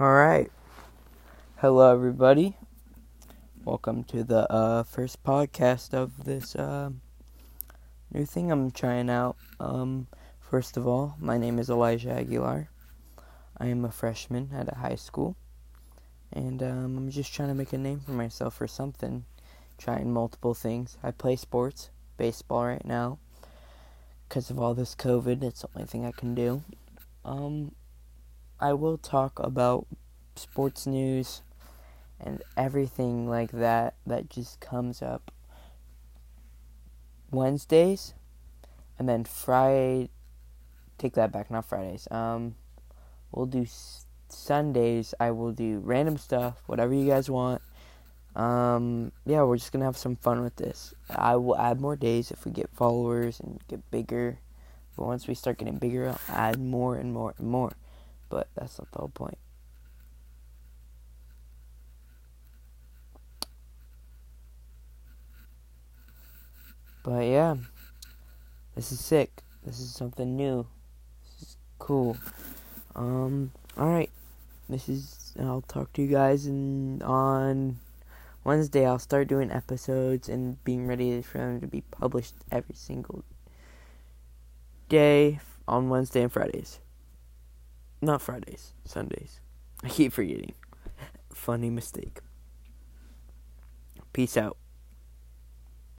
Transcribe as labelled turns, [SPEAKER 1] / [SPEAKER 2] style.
[SPEAKER 1] All right. Hello, everybody. Welcome to the uh, first podcast of this uh, new thing I'm trying out. Um, first of all, my name is Elijah Aguilar. I am a freshman at a high school, and um, I'm just trying to make a name for myself for something. Trying multiple things. I play sports, baseball right now. Because of all this COVID, it's the only thing I can do. Um, I will talk about sports news and everything like that that just comes up Wednesdays and then Friday take that back not Fridays um we'll do s- Sundays I will do random stuff whatever you guys want. Um yeah we're just going to have some fun with this. I will add more days if we get followers and get bigger but once we start getting bigger I'll add more and more and more but that's not the whole point But yeah, this is sick. This is something new. This is cool. Um, alright. This is, I'll talk to you guys in, on Wednesday. I'll start doing episodes and being ready for them to be published every single day on Wednesday and Fridays. Not Fridays, Sundays. I keep forgetting. Funny mistake. Peace out.